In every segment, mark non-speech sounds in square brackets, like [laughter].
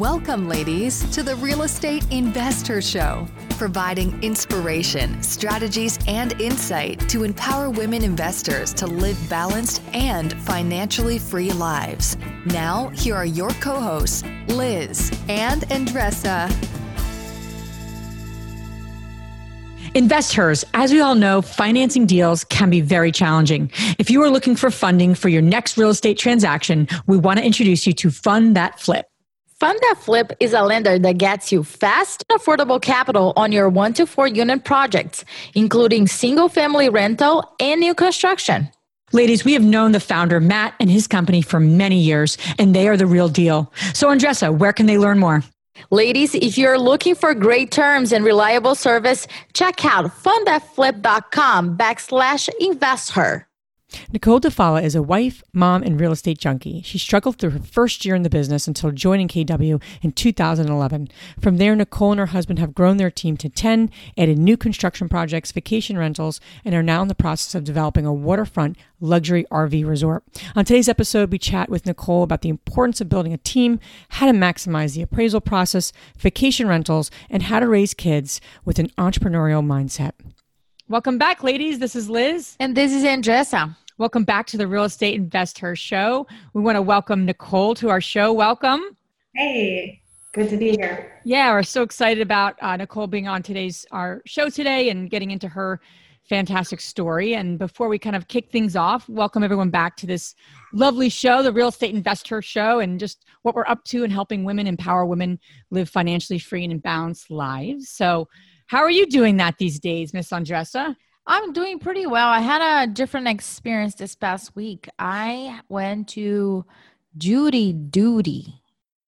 Welcome, ladies, to the Real Estate Investor Show, providing inspiration, strategies, and insight to empower women investors to live balanced and financially free lives. Now, here are your co hosts, Liz and Andressa. Investors, as we all know, financing deals can be very challenging. If you are looking for funding for your next real estate transaction, we want to introduce you to Fund That Flip. Fund That Flip is a lender that gets you fast, affordable capital on your one to four unit projects, including single family rental and new construction. Ladies, we have known the founder, Matt, and his company for many years, and they are the real deal. So, Andressa, where can they learn more? Ladies, if you're looking for great terms and reliable service, check out fundthatflip.com backslash investor. Nicole Dufala is a wife, mom, and real estate junkie. She struggled through her first year in the business until joining KW in 2011. From there, Nicole and her husband have grown their team to 10, added new construction projects, vacation rentals, and are now in the process of developing a waterfront luxury RV resort. On today's episode, we chat with Nicole about the importance of building a team, how to maximize the appraisal process, vacation rentals, and how to raise kids with an entrepreneurial mindset. Welcome back, ladies. This is Liz. And this is Andressa. Welcome back to the Real Estate Investor Show. We want to welcome Nicole to our show. Welcome. Hey, good to be here. Yeah, we're so excited about uh, Nicole being on today's our show today and getting into her fantastic story. And before we kind of kick things off, welcome everyone back to this lovely show, the Real Estate Investor Show, and just what we're up to and helping women empower women live financially free and balanced lives. So, how are you doing that these days, Miss Andressa? I'm doing pretty well. I had a different experience this past week. I went to Judy Duty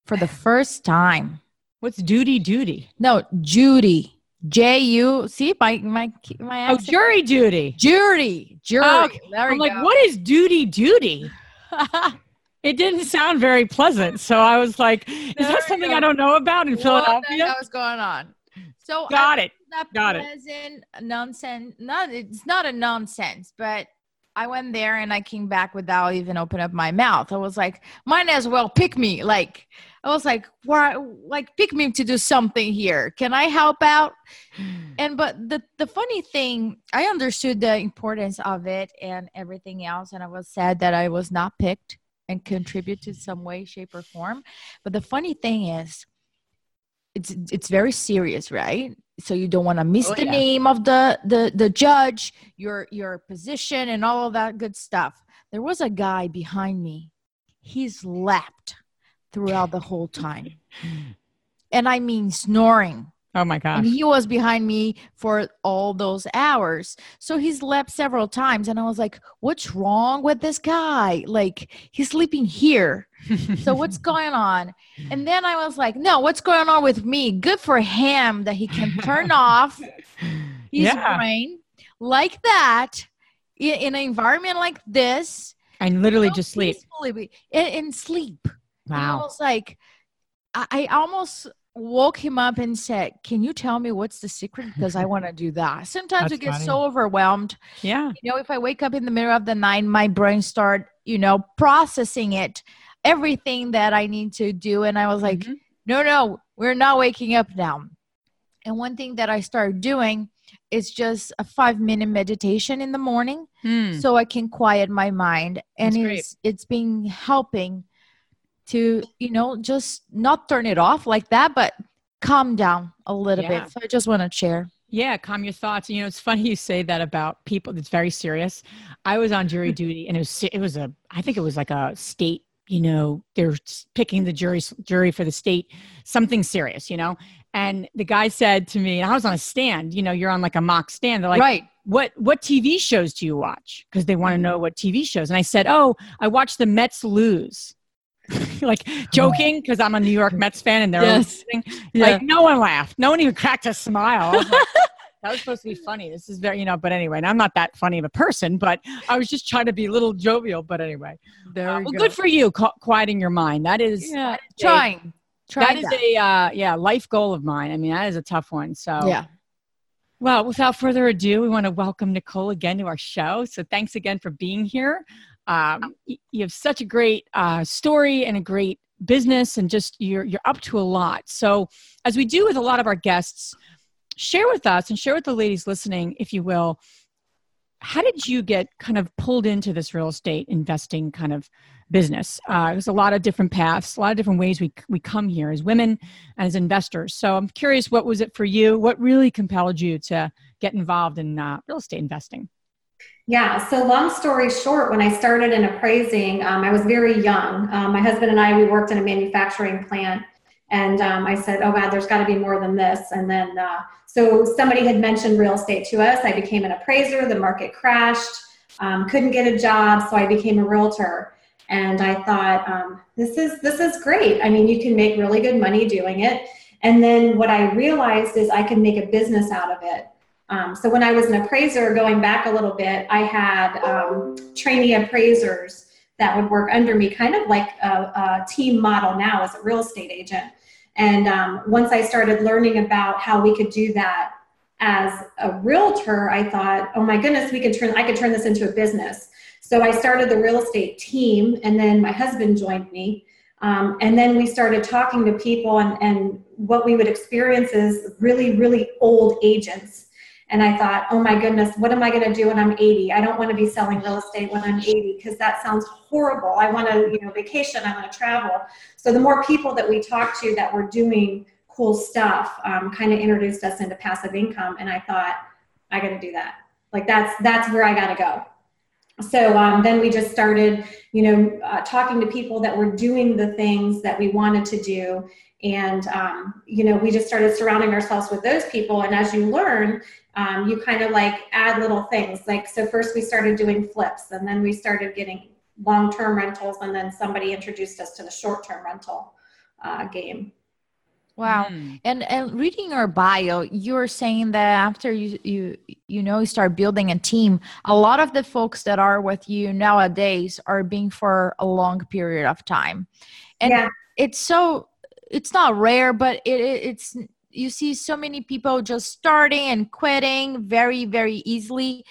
for the [sighs] first time. What's duty duty? No, Judy. J U. See my my my. Oh, jury duty. Jury. Jury. Oh, I'm like, what is duty duty? [laughs] it didn't sound very pleasant. So I was like, is there that something go. I don't know about in what Philadelphia? What was going on? So got I, it that Got it. nonsense. Not it's not a nonsense, but I went there and I came back without even opening up my mouth. I was like, might as well pick me. Like I was like, why like pick me to do something here. Can I help out? [sighs] And but the the funny thing, I understood the importance of it and everything else, and I was sad that I was not picked and contribute to some way, shape, or form. But the funny thing is it's it's very serious, right? So you don't want to miss oh, the yeah. name of the the the judge, your your position, and all of that good stuff. There was a guy behind me. He's lapped throughout the whole time, [laughs] and I mean snoring. Oh my gosh. And he was behind me for all those hours. So he slept several times. And I was like, what's wrong with this guy? Like, he's sleeping here. so what's [laughs] going on? And then I was like, no, what's going on with me? Good for him that he can turn [laughs] off his yeah. brain like that in, in, an environment like this. And literally just sleep. And, and sleep. Wow. And I was like, I, I almost woke him up and said, Can you tell me what's the secret? [laughs] Because I want to do that. Sometimes That's I get funny. so overwhelmed. Yeah. You know, if I wake up in the middle of the night, my brain start, you know, processing it, everything that I need to do. And I was like, mm-hmm. No, no, we're not waking up now. And one thing that I started doing is just a five minute meditation in the morning hmm. so I can quiet my mind. And That's it's great. it's been helping to you know just not turn it off like that but calm down a little yeah. bit so i just want to share. Yeah calm your thoughts. You know it's funny you say that about people it's very serious. I was on jury [laughs] duty and it was it was a i think it was like a state you know they're picking the jury jury for the state something serious you know? And the guy said to me and i was on a stand you know you're on like a mock stand they're like right. What what tv shows do you watch? Because they want to know what tv shows. And i said oh i watch the mets lose [laughs] like joking because I'm a New York Mets fan and they're yes. yeah. like no one laughed. No one even cracked a smile. Was like, [laughs] that was supposed to be funny. This is very, you know, but anyway, I'm not that funny of a person, but I was just trying to be a little jovial. But anyway, there uh, well, go. good for you, qu- quieting your mind. That is, yeah, that is trying. A, that is that. a uh, yeah life goal of mine. I mean, that is a tough one. So yeah. Well, without further ado, we want to welcome Nicole again to our show. So thanks again for being here. Um, you have such a great uh, story and a great business and just you're you're up to a lot. So, as we do with a lot of our guests, share with us and share with the ladies listening, if you will, how did you get kind of pulled into this real estate investing kind of business? Uh, there's a lot of different paths, a lot of different ways we we come here as women and as investors. So I'm curious, what was it for you? What really compelled you to get involved in uh, real estate investing? Yeah, so long story short, when I started in appraising, um, I was very young. Um, my husband and I, we worked in a manufacturing plant, and um, I said, "Oh God, there's got to be more than this." And then, uh, so somebody had mentioned real estate to us. I became an appraiser. The market crashed. Um, couldn't get a job, so I became a realtor. And I thought, um, this is this is great. I mean, you can make really good money doing it. And then what I realized is I can make a business out of it. Um, so when I was an appraiser, going back a little bit, I had um, trainee appraisers that would work under me, kind of like a, a team model now as a real estate agent. And um, once I started learning about how we could do that as a realtor, I thought, oh my goodness, we could turn I could turn this into a business. So I started the real estate team, and then my husband joined me. Um, and then we started talking to people, and, and what we would experience is really, really old agents and I thought, oh my goodness, what am I going to do when I'm 80? I don't want to be selling real estate when I'm 80 because that sounds horrible. I want to, you know, vacation. I want to travel. So the more people that we talked to that were doing cool stuff, um, kind of introduced us into passive income. And I thought, I got to do that. Like that's that's where I got to go. So um, then we just started, you know, uh, talking to people that were doing the things that we wanted to do. And um, you know we just started surrounding ourselves with those people. And as you learn um, you kind of like add little things. Like so first we started doing flips and then we started getting long-term rentals and then somebody introduced us to the short-term rental uh, game wow mm. and and reading your bio you're saying that after you you you know you start building a team a lot of the folks that are with you nowadays are being for a long period of time and yeah. it's so it's not rare but it, it it's you see so many people just starting and quitting very very easily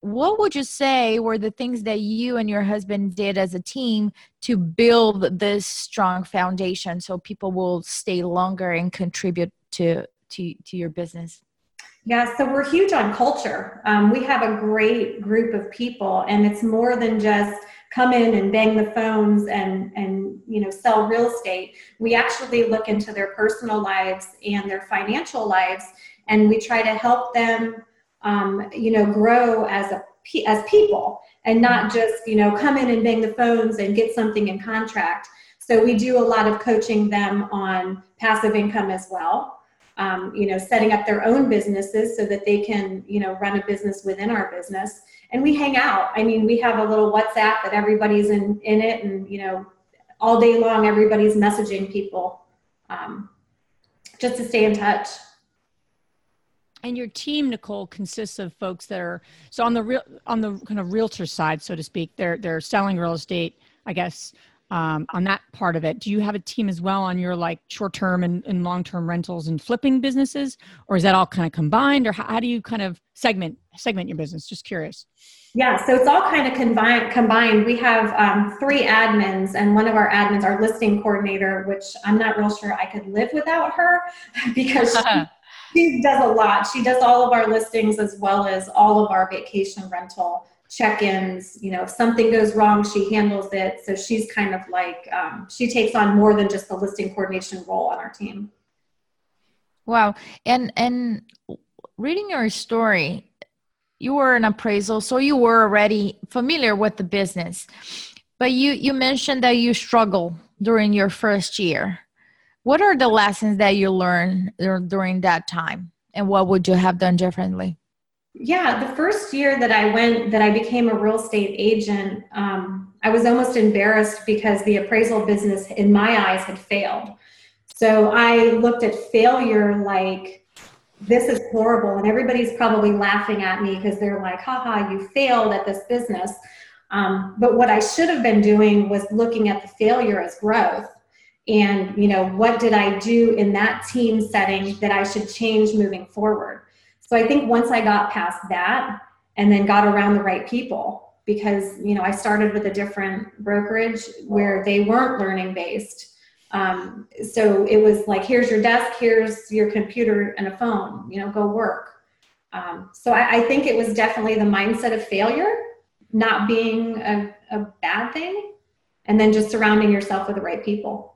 what would you say were the things that you and your husband did as a team to build this strong foundation so people will stay longer and contribute to to, to your business? Yeah so we're huge on culture. Um, we have a great group of people and it's more than just come in and bang the phones and and you know sell real estate. We actually look into their personal lives and their financial lives and we try to help them um, you know grow as a as people and not just you know come in and bang the phones and get something in contract so we do a lot of coaching them on passive income as well um, you know setting up their own businesses so that they can you know run a business within our business and we hang out. I mean, we have a little WhatsApp that everybody's in in it, and you know, all day long everybody's messaging people um, just to stay in touch. And your team, Nicole, consists of folks that are so on the real on the kind of realtor side, so to speak. They're they're selling real estate, I guess, um, on that part of it. Do you have a team as well on your like short term and, and long term rentals and flipping businesses, or is that all kind of combined, or how, how do you kind of segment segment your business? Just curious. Yeah, so it's all kind of combined. Combined, we have um, three admins, and one of our admins, our listing coordinator, which I'm not real sure I could live without her [laughs] because she, [laughs] she does a lot. She does all of our listings as well as all of our vacation rental check-ins. You know if something goes wrong she handles it. So she's kind of like um, she takes on more than just the listing coordination role on our team. Wow. And and reading your story you were an appraisal so you were already familiar with the business. But you you mentioned that you struggle during your first year what are the lessons that you learned during that time and what would you have done differently yeah, the first year that I went, that I became a real estate agent, um, I was almost embarrassed because the appraisal business, in my eyes, had failed. So I looked at failure like, this is horrible. And everybody's probably laughing at me because they're like, haha, you failed at this business. Um, but what I should have been doing was looking at the failure as growth. And, you know, what did I do in that team setting that I should change moving forward? So I think once I got past that and then got around the right people, because you know I started with a different brokerage where they weren't learning based. Um, so it was like, here's your desk, here's your computer and a phone, you know, go work. Um, so I, I, think it was definitely the mindset of failure, not being a, a bad thing, and then just surrounding yourself with the right people.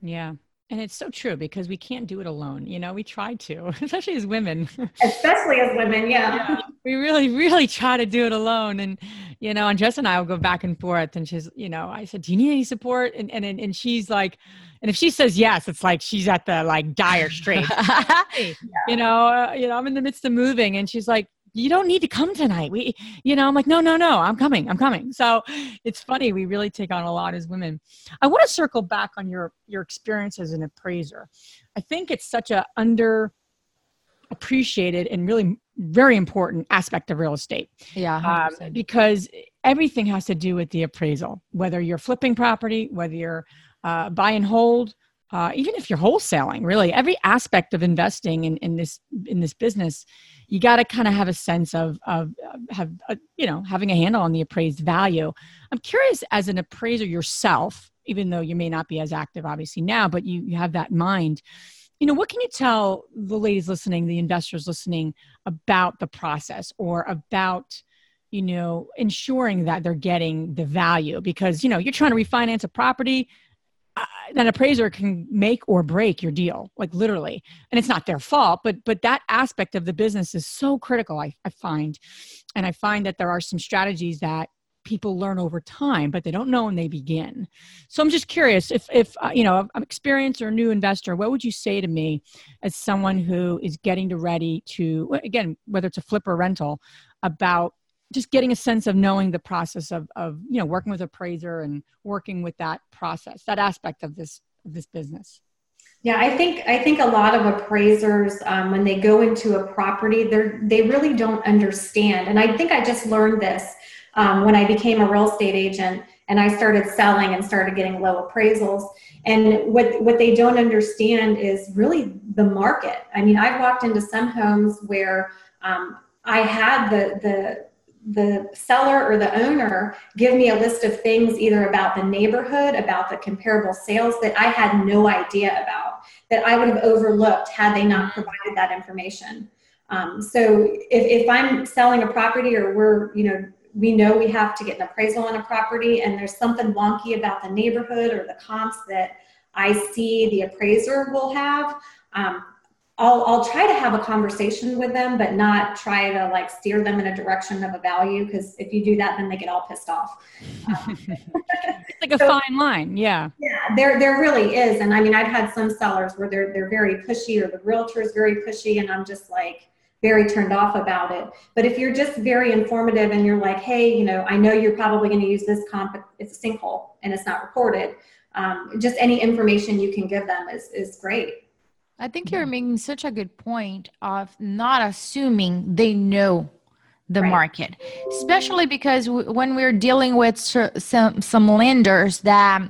Yeah. And it's so true because we can't do it alone. You know, we try to, [laughs] especially as women. Especially as women, yeah. yeah. We really, really try to do it alone. And, you know, and Jess and I will go back and forth. And she's, you know, I said, Do you need any support? And and and she's like, and if she says yes, it's like she's at the like dire straits. [laughs] yeah. You know, uh, you know, I'm in the midst of moving, and she's like, you don't need to come tonight. We, you know, I'm like, no, no, no, I'm coming, I'm coming. So it's funny. We really take on a lot as women. I want to circle back on your your experience as an appraiser. I think it's such a under appreciated and really very important aspect of real estate. Yeah, um, because everything has to do with the appraisal. Whether you're flipping property, whether you're uh, buy and hold, uh, even if you're wholesaling, really every aspect of investing in, in this in this business you got to kind of have a sense of of have a, uh, you know having a handle on the appraised value. I'm curious as an appraiser yourself even though you may not be as active obviously now but you, you have that mind you know what can you tell the ladies listening the investors listening about the process or about you know ensuring that they're getting the value? Because you know you're trying to refinance a property an appraiser can make or break your deal like literally. And it's not their fault but but that aspect of the business is so critical I, I find. And i find that there are some strategies that people learn over time but they don't know when they begin. So i'm just curious if if uh, you know i'm experienced or a new investor what would you say to me as someone who is getting to ready to again whether it's a flip or rental about just getting a sense of knowing the process of, of you know working with appraiser and working with that process that aspect of this of this business. Yeah i think i think a lot of appraisers um, when they go into a property they're they really don't understand. And i think i just learned this um, when i became a real estate agent and i started selling and started getting low appraisals. And what what they don't understand is really the market. I mean i've walked into some homes where um, i had the the the seller or the owner give me a list of things either about the neighborhood, about the comparable sales that I had no idea about, that I would have overlooked had they not provided that information. Um, so if, if I'm selling a property or we're, you know, we know we have to get an appraisal on a property and there's something wonky about the neighborhood or the comps that I see the appraiser will have, um, I'll, I'll try to have a conversation with them, but not try to like steer them in a direction of a value. Because if you do that, then they get all pissed off. Um, [laughs] it's like a so, fine line. Yeah. Yeah, there, there really is. And I mean, I've had some sellers where they're, they're very pushy or the realtor is very pushy. And I'm just like, very turned off about it. But if you're just very informative and you're like, hey, you know, I know you're probably going to use this comp, it's a sinkhole and it's not recorded. Um, just any information you can give them is, is great. I think you're making such a good point of not assuming they know the right. market, especially because w- when we're dealing with some some lenders that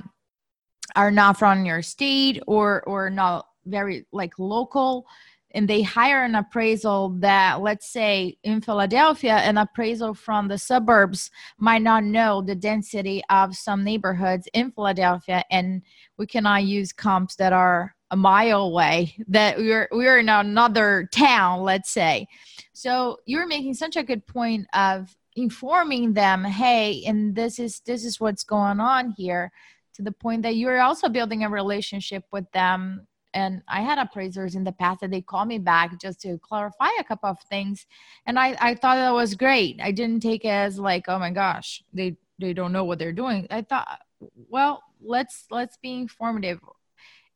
are not from your state or or not very like local and they hire an appraisal that let's say in philadelphia an appraisal from the suburbs might not know the density of some neighborhoods in philadelphia and we cannot use comps that are a mile away that we're we're in another town let's say. So you're making such a good point of informing them hey and this is this is what's going on here to the point that you're also building a relationship with them. And i had appraisers in the past that they call me back just to clarify a couple of things. And i i thought that was great. I didn't take it as like oh my gosh they they don't know what they're doing. I thought well let's let's be informative.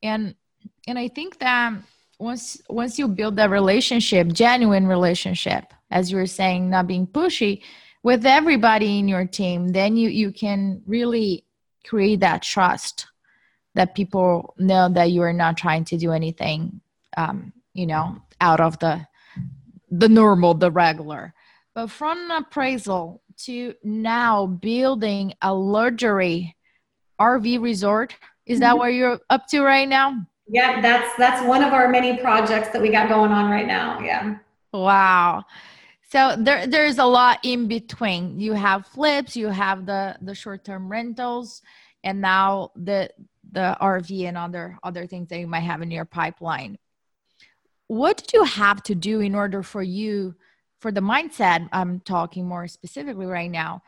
And and i think that once once you build that relationship genuine relationship as you were saying not being pushy with everybody in your team then you you can really create that trust that people know that you are not trying to do anything um, you know out of the the normal the regular but from an appraisal to now building a luxury rv resort is that mm-hmm. where you're up to right now yeah, that's that's one of our many projects that we got going on right now. Yeah. Wow. So there there's a lot in between. You have flips, you have the the short-term rentals, and now the the RV and other other things that you might have in your pipeline. What did you have to do in order for you, for the mindset? I'm talking more specifically right now,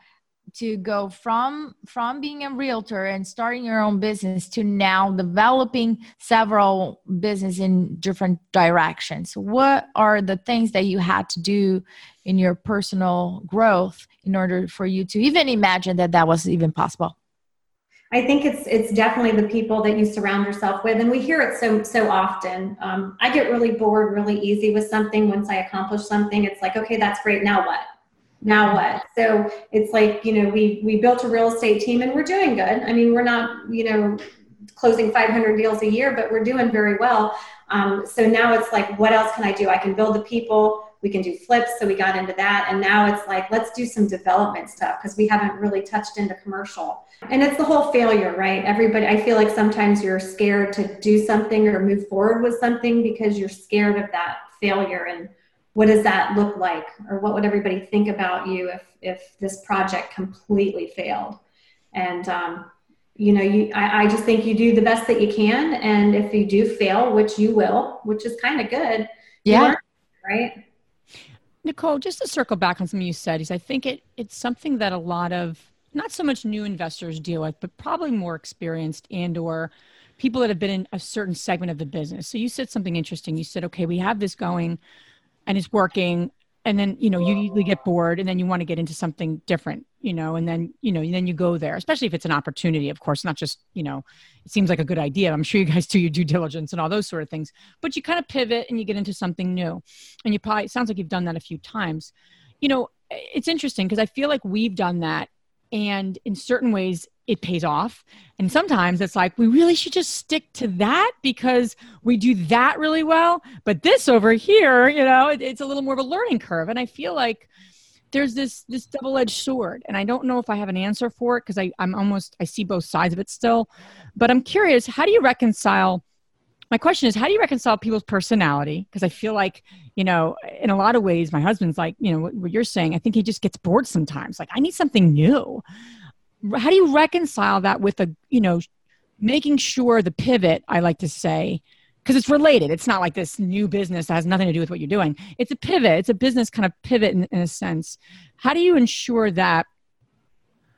to go from from being a realtor and starting your own business to now developing several business in different directions what are the things that you had to do in your personal growth in order for you to even imagine that that was even possible I think it's it's definitely the people that you surround yourself with, and we hear it so so often. Um, I get really bored really easy with something. Once I accomplish something, it's like, okay, that's great. Now what? Now what? So it's like you know we we built a real estate team and we're doing good. I mean we're not you know closing 500 deals a year but we're doing very well. Um, so now it's like what else can i do? I can build the people. We can do flips. So we got into that. And now it's like let's do some development stuff because we haven't really touched into commercial. And it's the whole failure right? Everybody i feel like sometimes you're scared to do something or move forward with something because you're scared of that failure and what does that look like? Or what would everybody think about you if if this project completely failed? And um, you know you I, I, just think you do the best that you can and if you do fail which you will which is kind of good yeah. right? Nicole just to circle back on something you said is i think it it's something that a lot of not so much new investors deal with but probably more experienced and or people that have been in a certain segment of the business. So you said something interesting. You said okay we have this going and it's working. And then you know you usually get bored and then you want to get into something different you know and then you know then you go there especially if it's an opportunity of course not just you know it seems like a good idea. I'm sure you guys [laughs] do your due diligence and all those sort of things but you kind of pivot and you get into something new. And you probably sounds like you've done that a few times. You know it's interesting because i feel like we've done that. And in certain ways it pays off. And sometimes it's like, we really should just stick to that because we do that really well. But this over here, you know, it, it's a little more of a learning curve. And I feel like there's this this double-edged sword and i don't know if i have an answer for it because i'm almost i see both sides of it still but i'm curious how do you reconcile my question is how do you reconcile people's personality because i feel like you know in a lot of ways my husband's like you know what, what, you're saying i think he just gets bored sometimes like i need something new how do you reconcile that with a you know making sure the pivot i like to say because it's related. It's not like this new business that has nothing to do with what you're doing. It's a pivot. It's a business kind of pivot in, in a sense. How do you ensure that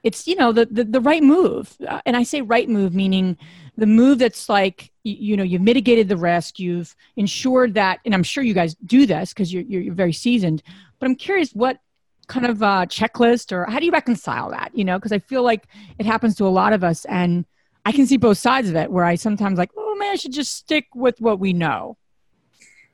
it's you know the, the, the right move? Uh, and i say right move meaning the move that's like you, you, know you've mitigated the risk. You've ensured that and i'm sure you guys do this because you're, you're, you're very seasoned but i'm curious what kind of a checklist or how do you reconcile that you know because i feel like it happens to a lot of us and i can see both sides of it where i sometimes like oh man i should just stick with what we know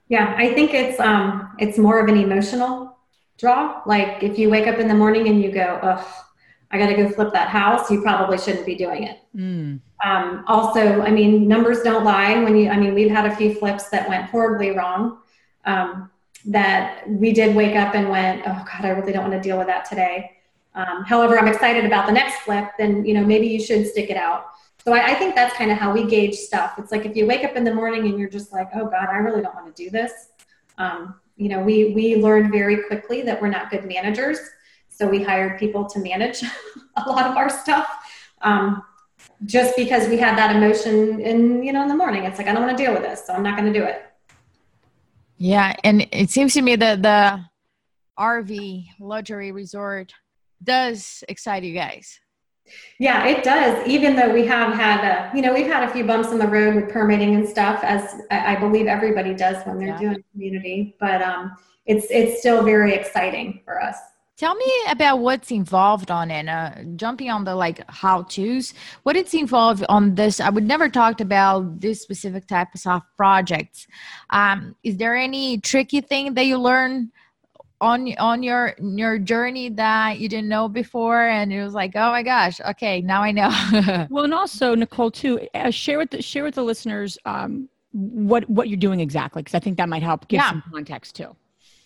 yeah i think it's um it's more of an emotional draw like if you wake up in the morning and you go oh I got to go flip that house, you probably shouldn't be doing it. Mm. Um, also, I mean, numbers don't lie. When you, I mean, we've had a few flips that went horribly wrong. Um, that we did wake up and went, oh God, I really don't want to deal with that today. Um, however, I'm excited about the next flip, then you know maybe you should stick it out. So I, I think that's kind of how we gauge stuff. It's like if you wake up in the morning and you're just like, oh God, I really don't want to do this. Um, you know, we we learned very quickly that we're not good managers, so we hired people to manage [laughs] a lot of our stuff. Um, just because we had that emotion in you know in the morning, it's like I don't want to deal with this, so I'm not going to do it. Yeah, and it seems to me that the RV luxury resort does excite you guys. Yeah, it does. Even though we have had, a, you know, we've had a few bumps in the road with permitting and stuff, as I believe everybody does when they're yeah. doing community. But um, it's it's still very exciting for us. Tell me about what's involved on it. Uh, jumping on the like how tos, what it's involved on this. I would never talked about this specific type of soft projects. Um, is there any tricky thing that you learn on on your your journey that you didn't know before, and it was like, oh my gosh, okay, now I know. [laughs] well, and also Nicole too, uh, share with the, share with the listeners um, what what you're doing exactly, because I think that might help give yeah. some context too.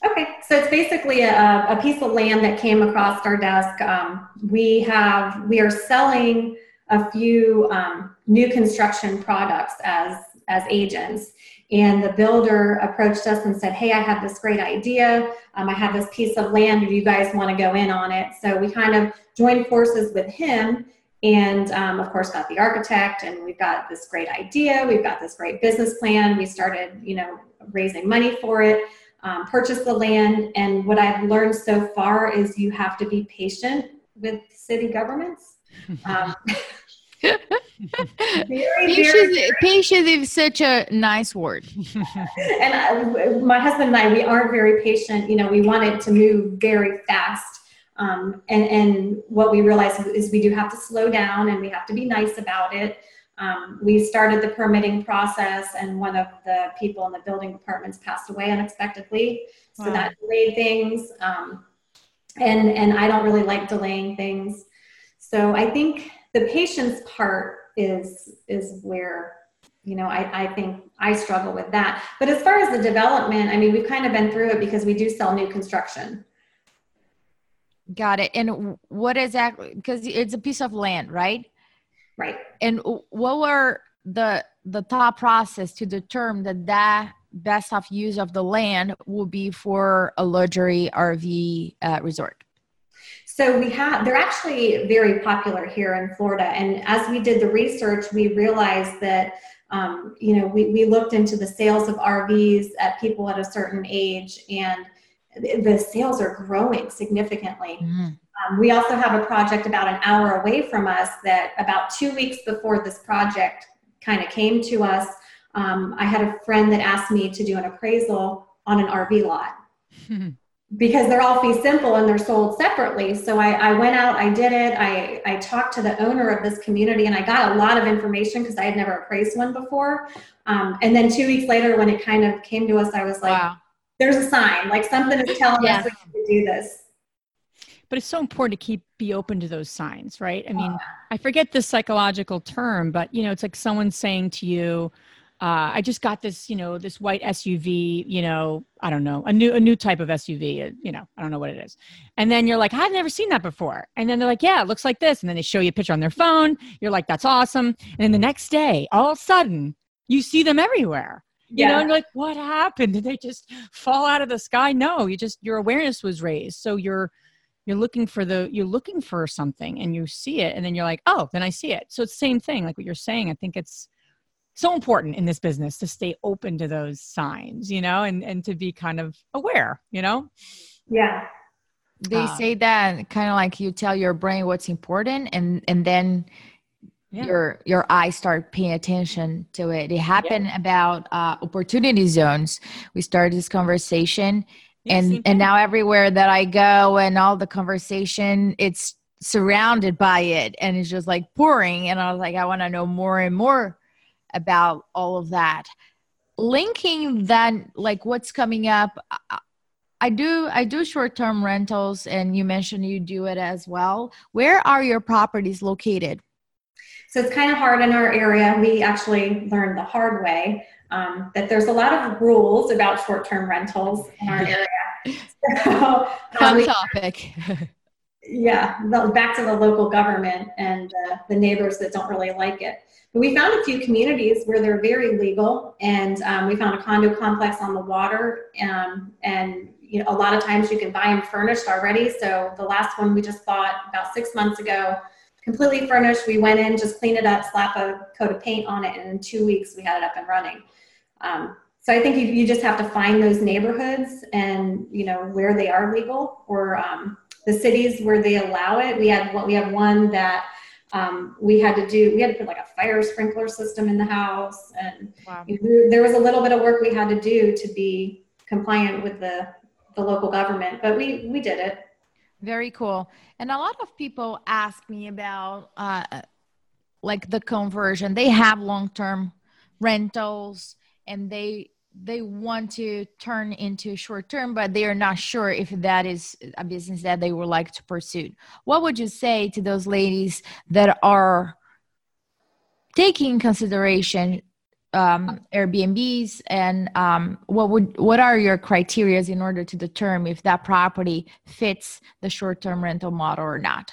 Okay, so it's basically a, a, piece of land that came across our desk. Um, we have we are selling a few um, new construction products as as agents, and the builder approached us and said, "Hey, I have this great idea. Um, I have this piece of land. Do you guys want to go in on it?" So we kind of joined forces with him and um, of course got the architect and we've got this great idea we've got this great business plan we started you know raising money for it um, purchased the land. And what i've learned so far is you have to be patient with city governments. Um, [laughs] very, patience, very, patience is such a nice word. [laughs] And I, my husband and i we aren't very patient. You know we want it to move very fast. Um, and, and what we realize is we do have to slow down and we have to be nice about it. Um, we started the permitting process, and one of the people in the building departments passed away unexpectedly, so wow. that delayed things. Um, and and I don't really like delaying things, so I think the patience part is is where you know I, I think I struggle with that. But as far as the development, I mean, we've kind of been through it because we do sell new construction. Got it. And what exactly? Because it's a piece of land, right? Right. And what were the the thought process to determine that that best of use of the land will be for a luxury RV uh, resort? So we have they're actually very popular here in Florida, and as we did the research, we realized that um, you know we, we looked into the sales of RVs at people at a certain age and the sales are growing significantly. Mm-hmm. Um, we also have a project about an hour away from us that about two weeks before this project kind of came to us, um, I had a friend that asked me to do an appraisal on an RV lot. [laughs] because they're all fee simple and they're sold separately. So I, I, went out, I did it, I, I talked to the owner of this community and I got a lot of information because I had never appraised one before. Um, and then two weeks later, when it kind of came to us, I was like, wow there's a sign like something is telling yeah. us we need to do this but it's so important to keep be open to those signs right i mean i forget the psychological term but you know it's like someone saying to you uh, I just got this, you know, this white SUV, you know, I don't know, a new, a new type of SUV, uh, you know, I don't know what it is. And then you're like, I've never seen that before. And then they're like, yeah, it looks like this. And then they show you a picture on their phone. You're like, that's awesome. And then the next day, all of a sudden, you see them everywhere you yeah. know and like what happened did they just fall out of the sky no you just your awareness was raised so you're you're looking for the you're looking for something and you see it and then you're like oh then i see it so it's the same thing like what you're saying i think it's so important in this business to stay open to those signs you know and and to be kind of aware you know yeah they uh, say that kind of like you tell your brain what's important and and then yeah. your your eyes start paying attention to it. It happened yeah. about uh, opportunity zones. We started this conversation, yeah, and and now everywhere that I go and all the conversation, it's surrounded by it, and it's just like pouring. And I was like, I want to know more and more about all of that. Linking that, like what's coming up. I do I do short-term rentals and you mentioned you do it as well. Where are your properties located? So it's kind of hard in our area. We actually learned the hard way um, that there's a lot of rules about short-term rentals in our area. [laughs] So, um, we, topic. yeah, back to the local government and uh, the neighbors that don't really like it. But we found a few communities where they're very legal, and um, we found a condo complex on the water, um, and you know, a lot of times you can buy them furnished already. So the last one we just bought about six months ago completely furnished. We went in, just cleaned it up, slap a coat of paint on it, and in two weeks we had it up and running. Um, so I think you, you just have to find those neighborhoods and you know where they are legal or um, the cities where they allow it. We had what we have one that um, we had to do. We had to put like a fire sprinkler system in the house, and wow. there was a little bit of work we had to do to be compliant with the the local government, but we we did it. Very cool. And a lot of people ask me about uh, like the conversion. They have long-term rentals and they they want to turn into short term but they are not sure if that is a business that they would like to pursue what would you say to those ladies that are taking consideration um, Airbnbs, and um, what would what are your criterias in order to determine if that property fits the short-term rental model or not?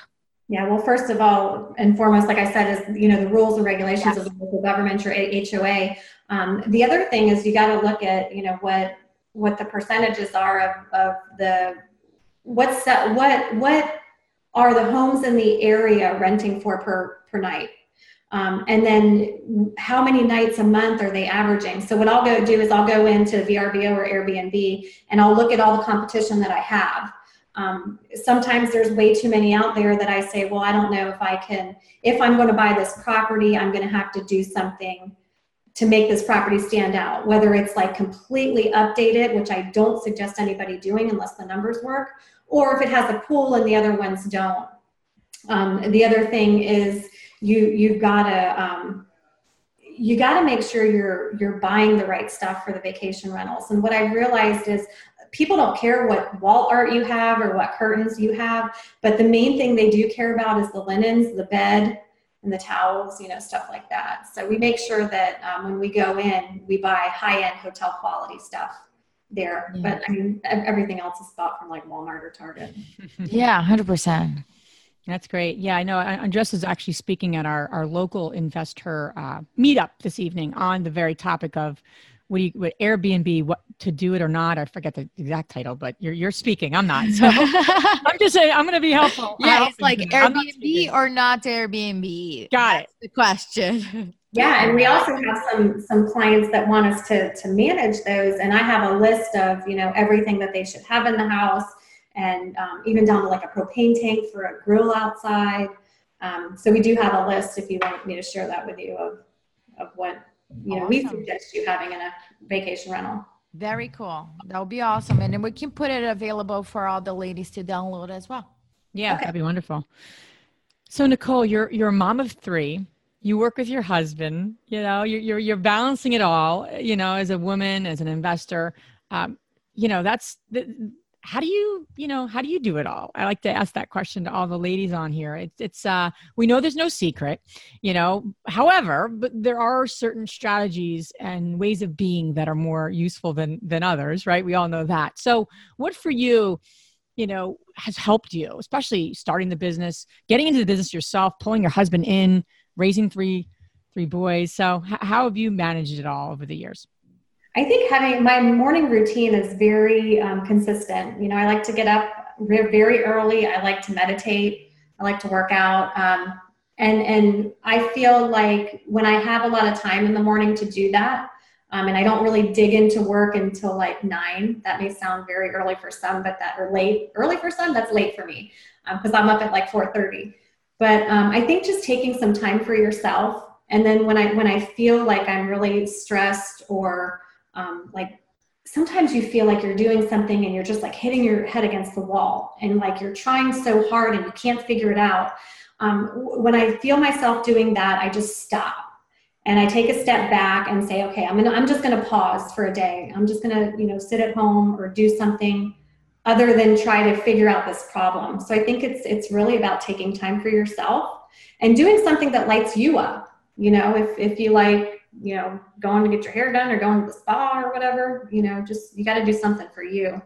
Yeah, well, first of all and foremost, like I said, is you know the rules and regulations yes. of the local government or HOA. Um, the other thing is you got to look at you know what what the percentages are of, of the what's that what what are the homes in the area renting for per, per night. Um, and then how many nights a month are they averaging? So what I'll go do is I'll go into VRBO or Airbnb and I'll look at all the competition that I have. Um, sometimes there's way too many out there that I say, well, I don't know if I can, if I'm going to buy this property, I'm going to have to do something to make this property stand out, whether it's like completely updated, which I don't suggest anybody doing unless the numbers work, or if it has a pool and the other ones don't. Um, the other thing is you you've got to um, you got to make sure you're you're buying the right stuff for the vacation rentals. And what I realized is people don't care what wall art you have or what curtains you have, but the main thing they do care about is the linens, the bed, and the towels, you know, stuff like that. So we make sure that um, when we go in, we buy high end hotel quality stuff there. Yeah. But I mean, everything else is bought from like Walmart or Target. [laughs] yeah, 100%. That's great. Yeah, I know. Andressa is actually speaking at our, our local investor uh, meetup this evening on the very topic of what, you, what Airbnb, what to do it or not. I forget the exact title, but you're you're speaking. I'm not. So [laughs] I'm just saying I'm going to be helpful. Yeah, it's like [laughs] Airbnb not or not Airbnb. Got That's it. The question. Yeah, and we also have some some clients that want us to to manage those, and I have a list of you know everything that they should have in the house, and um, even down to like a propane tank for a grill outside. Um, so we do have a list if you want me to share that with you of of what you know awesome. we suggest you having in a vacation rental. Very cool. That would be awesome, and then we can put it available for all the ladies to download as well. Yeah, okay. that'd be wonderful. So Nicole, you're you're a mom of three you work with your husband you know you're, you're, you're balancing it all you know as a woman as an investor um, you know that's the, how do you you know how do you do it all? I like to ask that question to all the ladies on here. It's it's uh we know there's no secret you know. However but there are certain strategies and ways of being that are more useful than than others right? We all know that. So what for you you know has helped you especially starting the business getting into the business yourself pulling your husband in raising three three boys. So how have you managed it all over the years? I think having my morning routine is very um, consistent. You know, I like to get up very early. I like to meditate. I like to work out. Um, and and I feel like when I have a lot of time in the morning to do that, um, and I don't really dig into work until like nine. That may sound very early for some, but that or late early for some. That's late for me because um, I'm up at like four thirty. But um, I think just taking some time for yourself, and then when I when I feel like I'm really stressed or um, like sometimes you feel like you're doing something and you're just like hitting your head against the wall and like you're trying so hard and you can't figure it out. Um, when I feel myself doing that, I just stop and I take a step back and say, okay, I'm gonna, I'm just gonna pause for a day. I'm just gonna, you know, sit at home or do something other than try to figure out this problem. So I think it's it's really about taking time for yourself and doing something that lights you up. You know, if if you like, you know, going to get your hair done or going to the spa or whatever, you know, just you got to do something for you.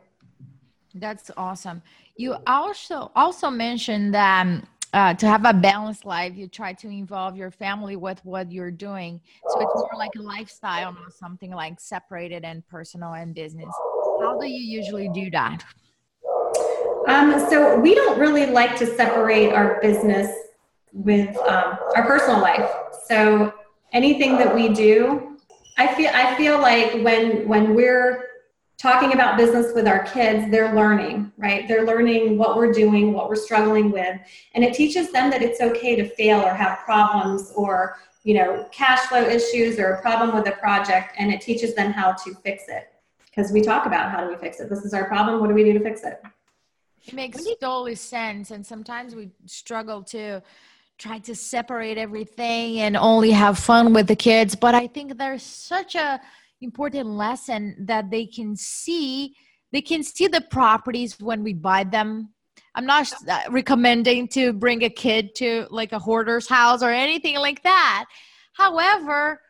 That's awesome. You also also mentioned that um, uh, to have a balanced life, you try to involve your family with what you're doing. So it's more like a lifestyle, not something like separated and personal and business. How do you usually do that? Um, so we don't really like to separate our business with um, our personal life. So anything that we do, I feel I feel like when when we're talking about business with our kids, they're learning, right? They're learning what we're doing, what we're struggling with, and it teaches them that it's okay to fail or have problems or you know cash flow issues or a problem with a project, and it teaches them how to fix it because we talk about how do we fix it. This is our problem. What do we do to fix it? It makes totally sense. And sometimes we struggle to try to separate everything and only have fun with the kids. But I think there's such a important lesson that they can see. They can see the properties when we buy them. I'm not uh, recommending to bring a kid to like a hoarder's house or anything like that. However,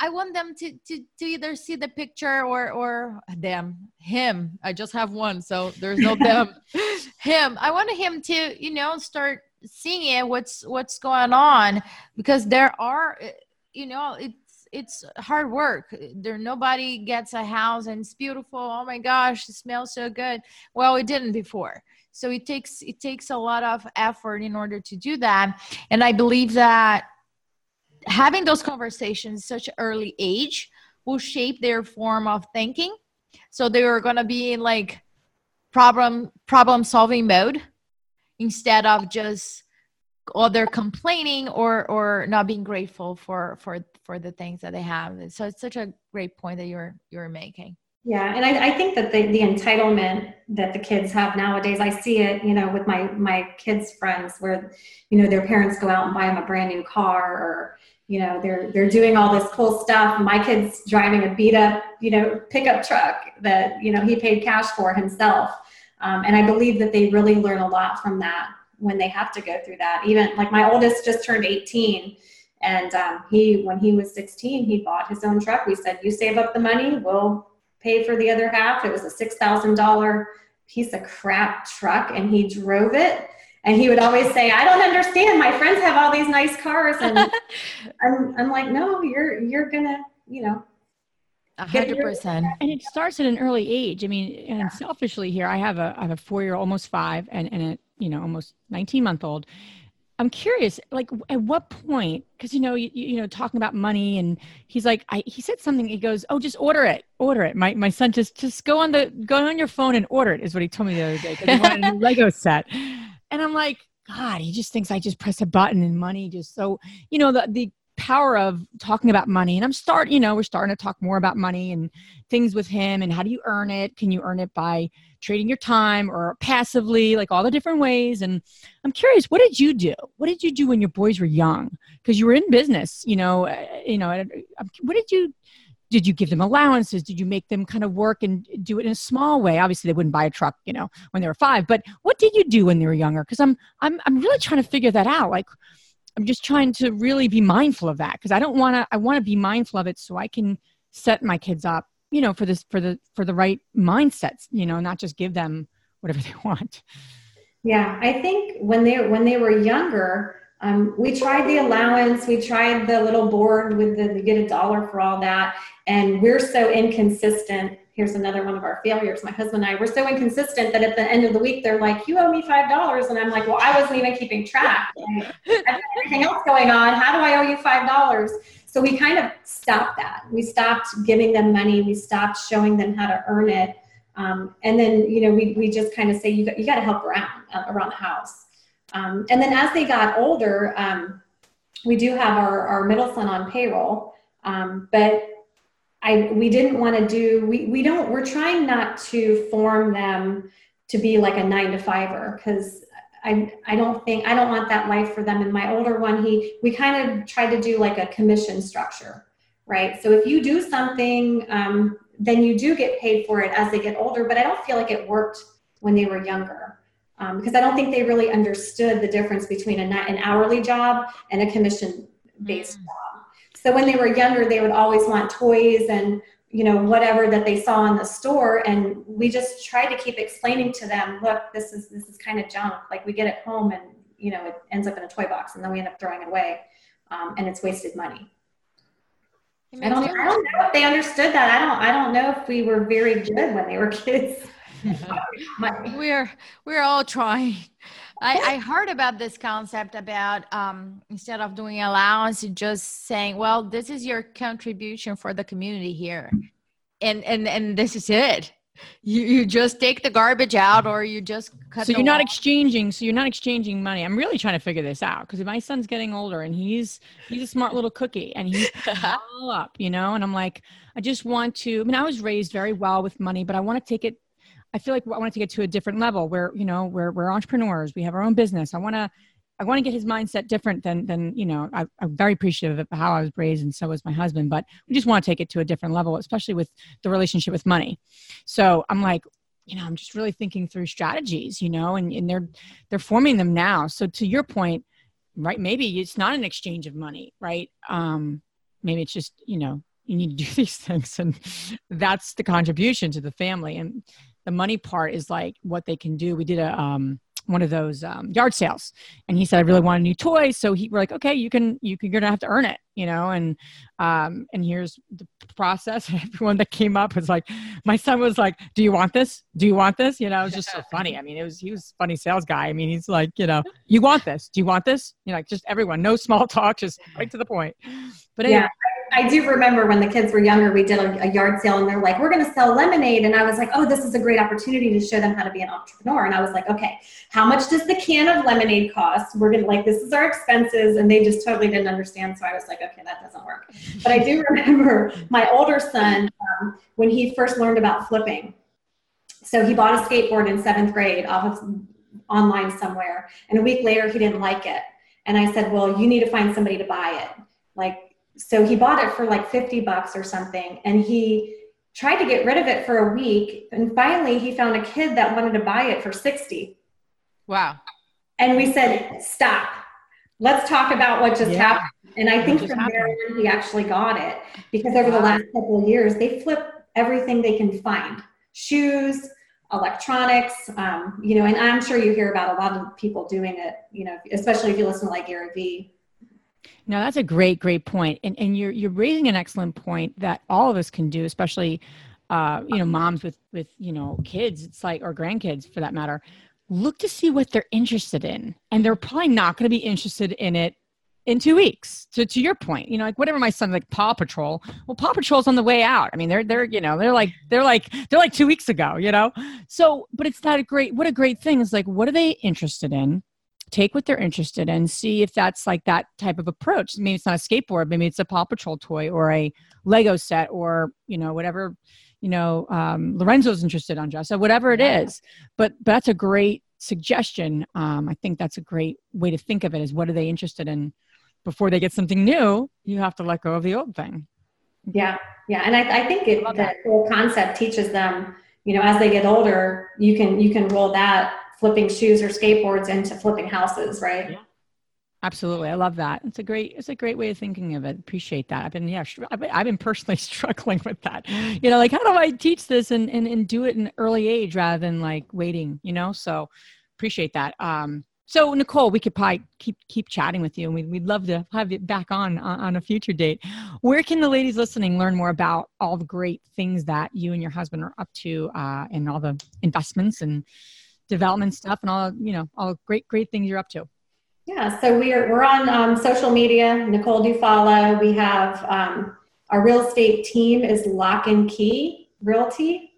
I want them to, to to either see the picture or or them him. I just have one, so there's no them. [laughs] him. I want him to you know start seeing it. What's what's going on because there are you know it's it's hard work. There nobody gets a house and it's beautiful. Oh my gosh it smells so good. Well it didn't before. So it takes it takes a lot of effort in order to do that. And i believe that having those conversations such early age will shape their form of thinking. So they are going to be in like problem problem solving mode instead of just other complaining or or not being grateful for for for the things that they have. So it's such a great point that you're you're making. Yeah and i, I think that the, the entitlement that the kids have nowadays i see it you know with my my kids friends where you know their parents go out and buy them a brand new car or you know they're they're doing all this cool stuff. My kid's driving a beat up you know pickup truck that you know he paid cash for himself um, and i believe that they really learn a lot from that when they have to go through that even like my oldest just turned 18 and um, he when he was 16 he bought his own truck we said you save up the money we'll pay for the other half it was a $6000 piece of crap truck and he drove it and he would always say, "I don't understand. My friends have all these nice cars," and [laughs] I'm, I'm like, "No, you're you're gonna, you know." A hundred percent. And it starts at an early age. I mean, and yeah. selfishly here, I have a I have a four year, almost five, and and a you know almost nineteen month old. I'm curious, like at what point? Because you know, you, you know, talking about money, and he's like, I he said something. He goes, "Oh, just order it, order it." My my son just just go on the go on your phone and order it is what he told me the other day because he wanted a new [laughs] Lego set. And I'm like, God, he just thinks I just press a button and money just so, you know, the, the power of talking about money. And I'm start, you know, we're starting to talk more about money and things with him and how do you earn it? Can you earn it by trading your time or passively, like all the different ways? And I'm curious, what did you do? What did you do when your boys were young? Because you were in business, you know, uh, you know, what did you did you give them allowances did you make them kind of work and do it in a small way obviously they wouldn't buy a truck you know when they were five but what did you do when they were younger because i'm i'm i'm really trying to figure that out like i'm just trying to really be mindful of that because i don't want to i want to be mindful of it so i can set my kids up you know for this for the for the right mindsets you know not just give them whatever [laughs] they want yeah i think when they when they were younger um, we tried the allowance, we tried the little board with the, you get a dollar for all that. And we're so inconsistent. Here's another one of our failures. My husband and I, we're so inconsistent that at the end of the week, they're like, you owe me $5. And I'm like, well, I wasn't even keeping track. [laughs] I have everything else going on. How do I owe you $5? So we kind of stopped that. We stopped giving them money. We stopped showing them how to earn it. Um, and then, you know, we, we just kind of say, you got, you got to help around, uh, around the house. Um, and then as they got older, um, we do have our, our middle son on payroll, um, but I, we didn't want to do, we, we don't, we're trying not to form them to be like a nine to fiver because I, I don't think, I don't want that life for them. And my older one, he, we kind of tried to do like a commission structure, right? So if you do something, um, then you do get paid for it as they get older, but I don't feel like it worked when they were younger um, because I don't think they really understood the difference between a, an hourly job and a commission based mm. job. So when they were younger, they would always want toys and you know whatever that they saw in the store. And we just try to keep explaining to them look this is this is kind of junk. Like we get it home and you know it ends up in a toy box and then we end up throwing it away um, and it's wasted money. I don't, I don't know if they understood that. I don't i don't know if we were very good when they were kids. [laughs] [laughs] We're we're all trying. I, I heard about this concept about um, instead of doing allowance, just saying, "Well, this is your contribution for the community here," and and and this is it. You you just take the garbage out, or you just cut. So you're not exchanging. So you're not exchanging money. I'm really trying to figure this out because my son's getting older, and he's he's a smart little cookie, and he's [laughs] all up, you know. And I'm like, I just want to. I mean, I was raised very well with money, but I want to take it I feel like I want to get to a different level where, you know, we're, we're entrepreneurs, we have our own business. I want to, I want to get his mindset different than, than, you know, I, am very appreciative of how I was raised and so was my husband, but we just want to take it to a different level, especially with the relationship with money. So I'm like, you know, I'm just really thinking through strategies, you know, and, and they're, they're forming them now. So to your point, right, maybe it's not an exchange of money, right? Um, maybe it's just, you know, you need to do [laughs] these things and that's the contribution to the family. And the money part is like what they can do. We did a um, one of those um, yard sales and he said i really want a new toy. So he we're like okay you can you can you're gonna have to earn it you know and um and here's the process. [laughs] Everyone that came up was like my son was like do you want this? Do you want this? You know it was just so funny. I mean it was he was funny sales guy. I mean he's like you know you want this? Do you want this? You know like just everyone no small talk just right to the point. But anyway, yeah I do remember when the kids were younger, we did a, a yard sale and they're like, we're going to sell lemonade. And I was like, oh, this is a great opportunity to show them how to be an entrepreneur. And I was like, okay, how much does the can of lemonade cost? We're going to like, this is our expenses. And they just totally didn't understand. So I was like, okay, that doesn't work. But I do [laughs] remember my older son, um, when he first learned about flipping. So he bought a skateboard in seventh grade off of online somewhere. And a week later, he didn't like it. And I said, well, you need to find somebody to buy it. Like, so he bought it for like 50 bucks or something and he tried to get rid of it for a week and finally he found a kid that wanted to buy it for 60 wow. And we said stop. Let's talk about what just yeah. happened. And i think from there on he actually got it because over wow. the last couple of years they flip everything they can find. Shoes electronics um, you know and i'm sure you hear about a lot of people doing it you know especially if you listen to like gary vee no, that's a great, great point. And and you're you're raising an excellent point that all of us can do, especially uh, you know, moms with with, you know, kids, it's like or grandkids for that matter. Look to see what they're interested in. And they're probably not going to be interested in it in two weeks. To to your point, you know, like whatever my son like Paw Patrol. Well, Paw Patrol's on the way out. I mean, they're they're you know they're like they're like they're like two weeks ago. You know, so but it's not a great. What a great thing is like what are they interested in? Take what they're interested in, see if that's like that type of approach. Maybe it's not a skateboard, maybe it's a Paw Patrol toy or a Lego set or, you know, whatever, you know, um, Lorenzo's interested on just so whatever it is. But, but that's a great suggestion. Um, I think that's a great way to think of it is what are they interested in before they get something new, you have to let go of the old thing. Yeah. Yeah. And I, I think it, the whole concept teaches them, you know, as they get older, you can, you can roll that flipping shoes or skateboards into flipping houses, right? Yeah. Absolutely, I love that. It's a great, it's a great way of thinking of it. Appreciate that. I've been, yeah, I've been, personally [laughs] struggling with that. You know, like how do I teach this and and, and do it in early age rather than like waiting? You know, so appreciate that. Um, so Nicole, we could probably keep keep chatting with you, and we'd, we'd love to have you back on, on on a future date. Where can the ladies listening learn more about all the great things that you and your husband are up to, uh, and all the investments and development stuff and all you know all great great things you're up to. Yeah so we're we're on um, social media. Nicole Dufala we have um, our real estate team is lock and key realty.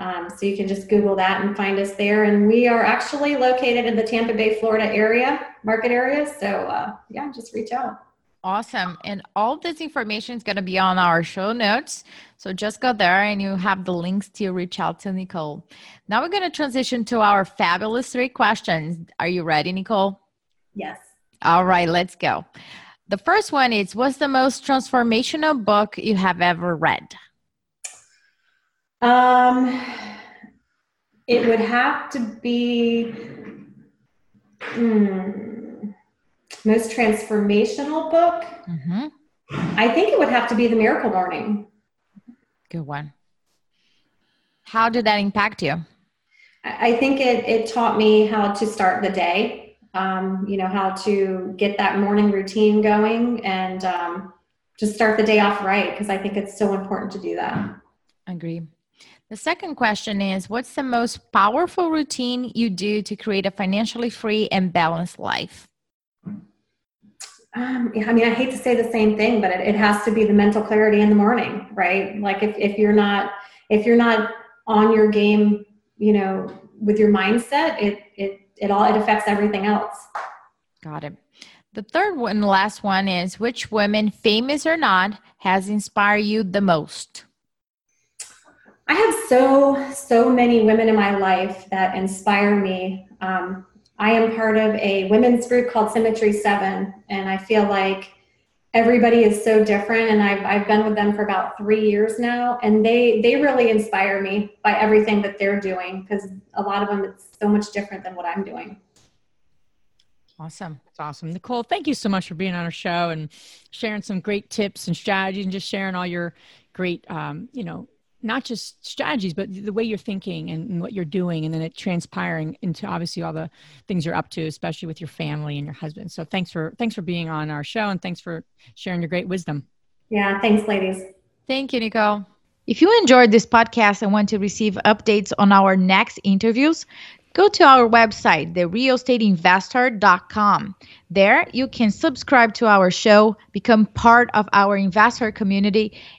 Um, so you can just google that and find us there. And we are actually located in the tampa bay florida area market area. So uh, yeah just reach out. Awesome. And all this information is going to be on our show notes. So just go there and you have the links to reach out to Nicole. Now we're going to transition to our fabulous three questions. Are you ready, Nicole? Yes. All right, let's go. The first one is What's the most transformational book you have ever read? Um, it would have to be. Hmm most transformational book, mm-hmm. I think it would have to be The Miracle Morning. Good one. How did that impact you? I think it, it taught me how to start the day, um, you know, how to get that morning routine going and um, just start the day off right, because I think it's so important to do that. Agree. The second question is What's the most powerful routine you do to create a financially free and balanced life? Um, I mean, I hate to say the same thing, but it, it has to be the mental clarity in the morning, right? Like if, if you're not, if you're not on your game, you know, with your mindset, it, it, it all, it affects everything else. Got it. The third one, the last one is which women, famous or not, has inspired you the most? I have so, so many women in my life that inspire me. Um, I am part of a women's group called Symmetry 7, and I feel like everybody is so different and I've, I've been with them for about three years now and they they really inspire me by everything that they're doing because a lot of them it's so much different than what i'm doing. Awesome. It's awesome. Nicole thank you so much for being on our show and sharing some great tips and strategies and just sharing all your great um, you know not just strategies, but the way you're thinking and, and, what you're doing, and then it transpiring into obviously all the things you're up to, especially with your family and your husband. So thanks for thanks for being on our show, and thanks for sharing your great wisdom. Yeah, thanks, ladies. Thank you, Nicole. If you enjoyed this podcast and want to receive updates on our next interviews, go to our website, therealestateinvesther.com. There, you can subscribe to our show, become part of our investor community,